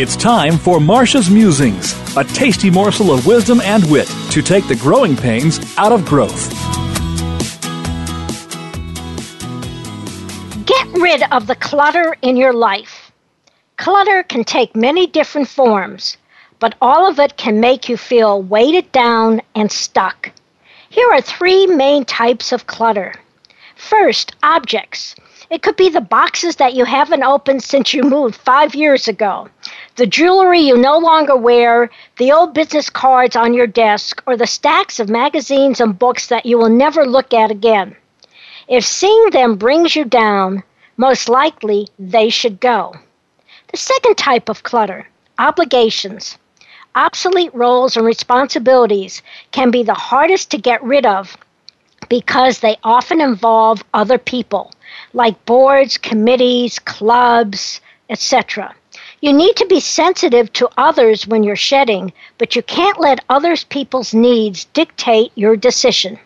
It's time for Marcia's Musings, a tasty morsel of wisdom and wit to take the growing pains out of growth. Get rid of the clutter in your life. Clutter can take many different forms, but all of it can make you feel weighted down and stuck. Here are three main types of clutter. First, objects. It could be the boxes that you haven't opened since you moved five years ago, the jewelry you no longer wear, the old business cards on your desk, or the stacks of magazines and books that you will never look at again. If seeing them brings you down, most likely they should go. The second type of clutter obligations. Obsolete roles and responsibilities can be the hardest to get rid of because they often involve other people like boards, committees, clubs, etc. You need to be sensitive to others when you're shedding, but you can't let others people's needs dictate your decision.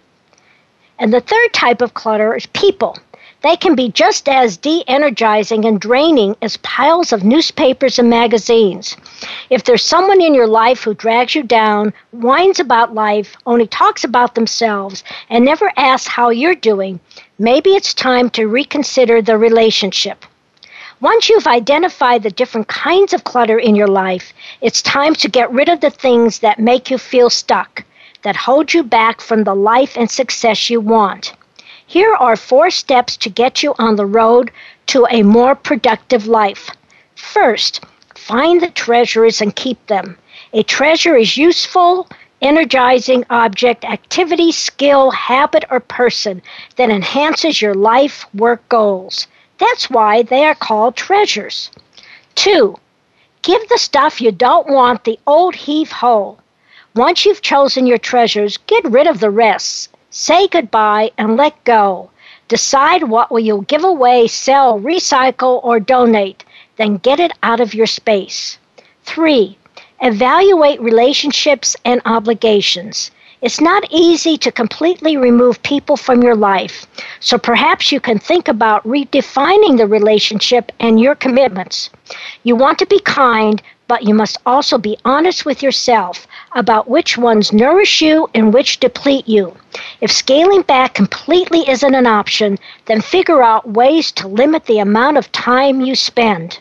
And the third type of clutter is people. They can be just as de energizing and draining as piles of newspapers and magazines. If there's someone in your life who drags you down, whines about life, only talks about themselves, and never asks how you're doing, maybe it's time to reconsider the relationship. Once you've identified the different kinds of clutter in your life, it's time to get rid of the things that make you feel stuck, that hold you back from the life and success you want. Here are four steps to get you on the road to a more productive life. First, find the treasures and keep them. A treasure is useful, energizing object, activity, skill, habit, or person that enhances your life work goals. That's why they are called treasures. Two, give the stuff you don't want the old heave ho. Once you've chosen your treasures, get rid of the rest. Say goodbye and let go. Decide what will you give away, sell, recycle, or donate. Then get it out of your space. Three, evaluate relationships and obligations. It's not easy to completely remove people from your life, so perhaps you can think about redefining the relationship and your commitments. You want to be kind, but you must also be honest with yourself about which ones nourish you and which deplete you. If scaling back completely isn't an option, then figure out ways to limit the amount of time you spend.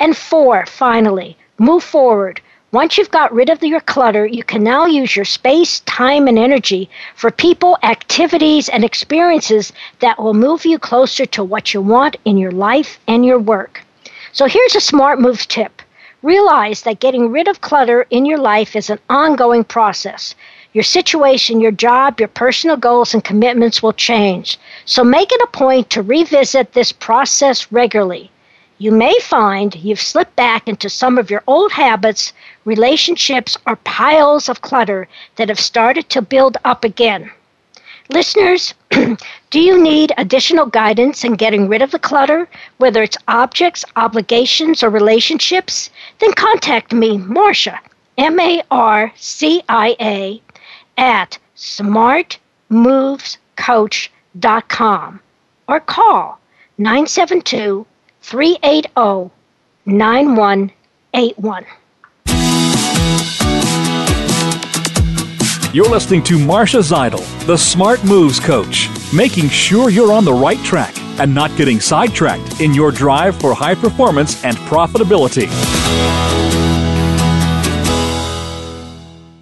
And four, finally, move forward. Once you've got rid of your clutter, you can now use your space, time, and energy for people, activities, and experiences that will move you closer to what you want in your life and your work. So here's a smart moves tip. Realize that getting rid of clutter in your life is an ongoing process. Your situation, your job, your personal goals, and commitments will change. So make it a point to revisit this process regularly. You may find you've slipped back into some of your old habits, relationships, or piles of clutter that have started to build up again. Listeners, do you need additional guidance in getting rid of the clutter, whether it's objects, obligations, or relationships? Then contact me, Marcia, M A R C I A, at smartmovescoach.com or call 972 380 9181. You're listening to Marcia Zidle, the Smart Moves Coach, making sure you're on the right track and not getting sidetracked in your drive for high performance and profitability.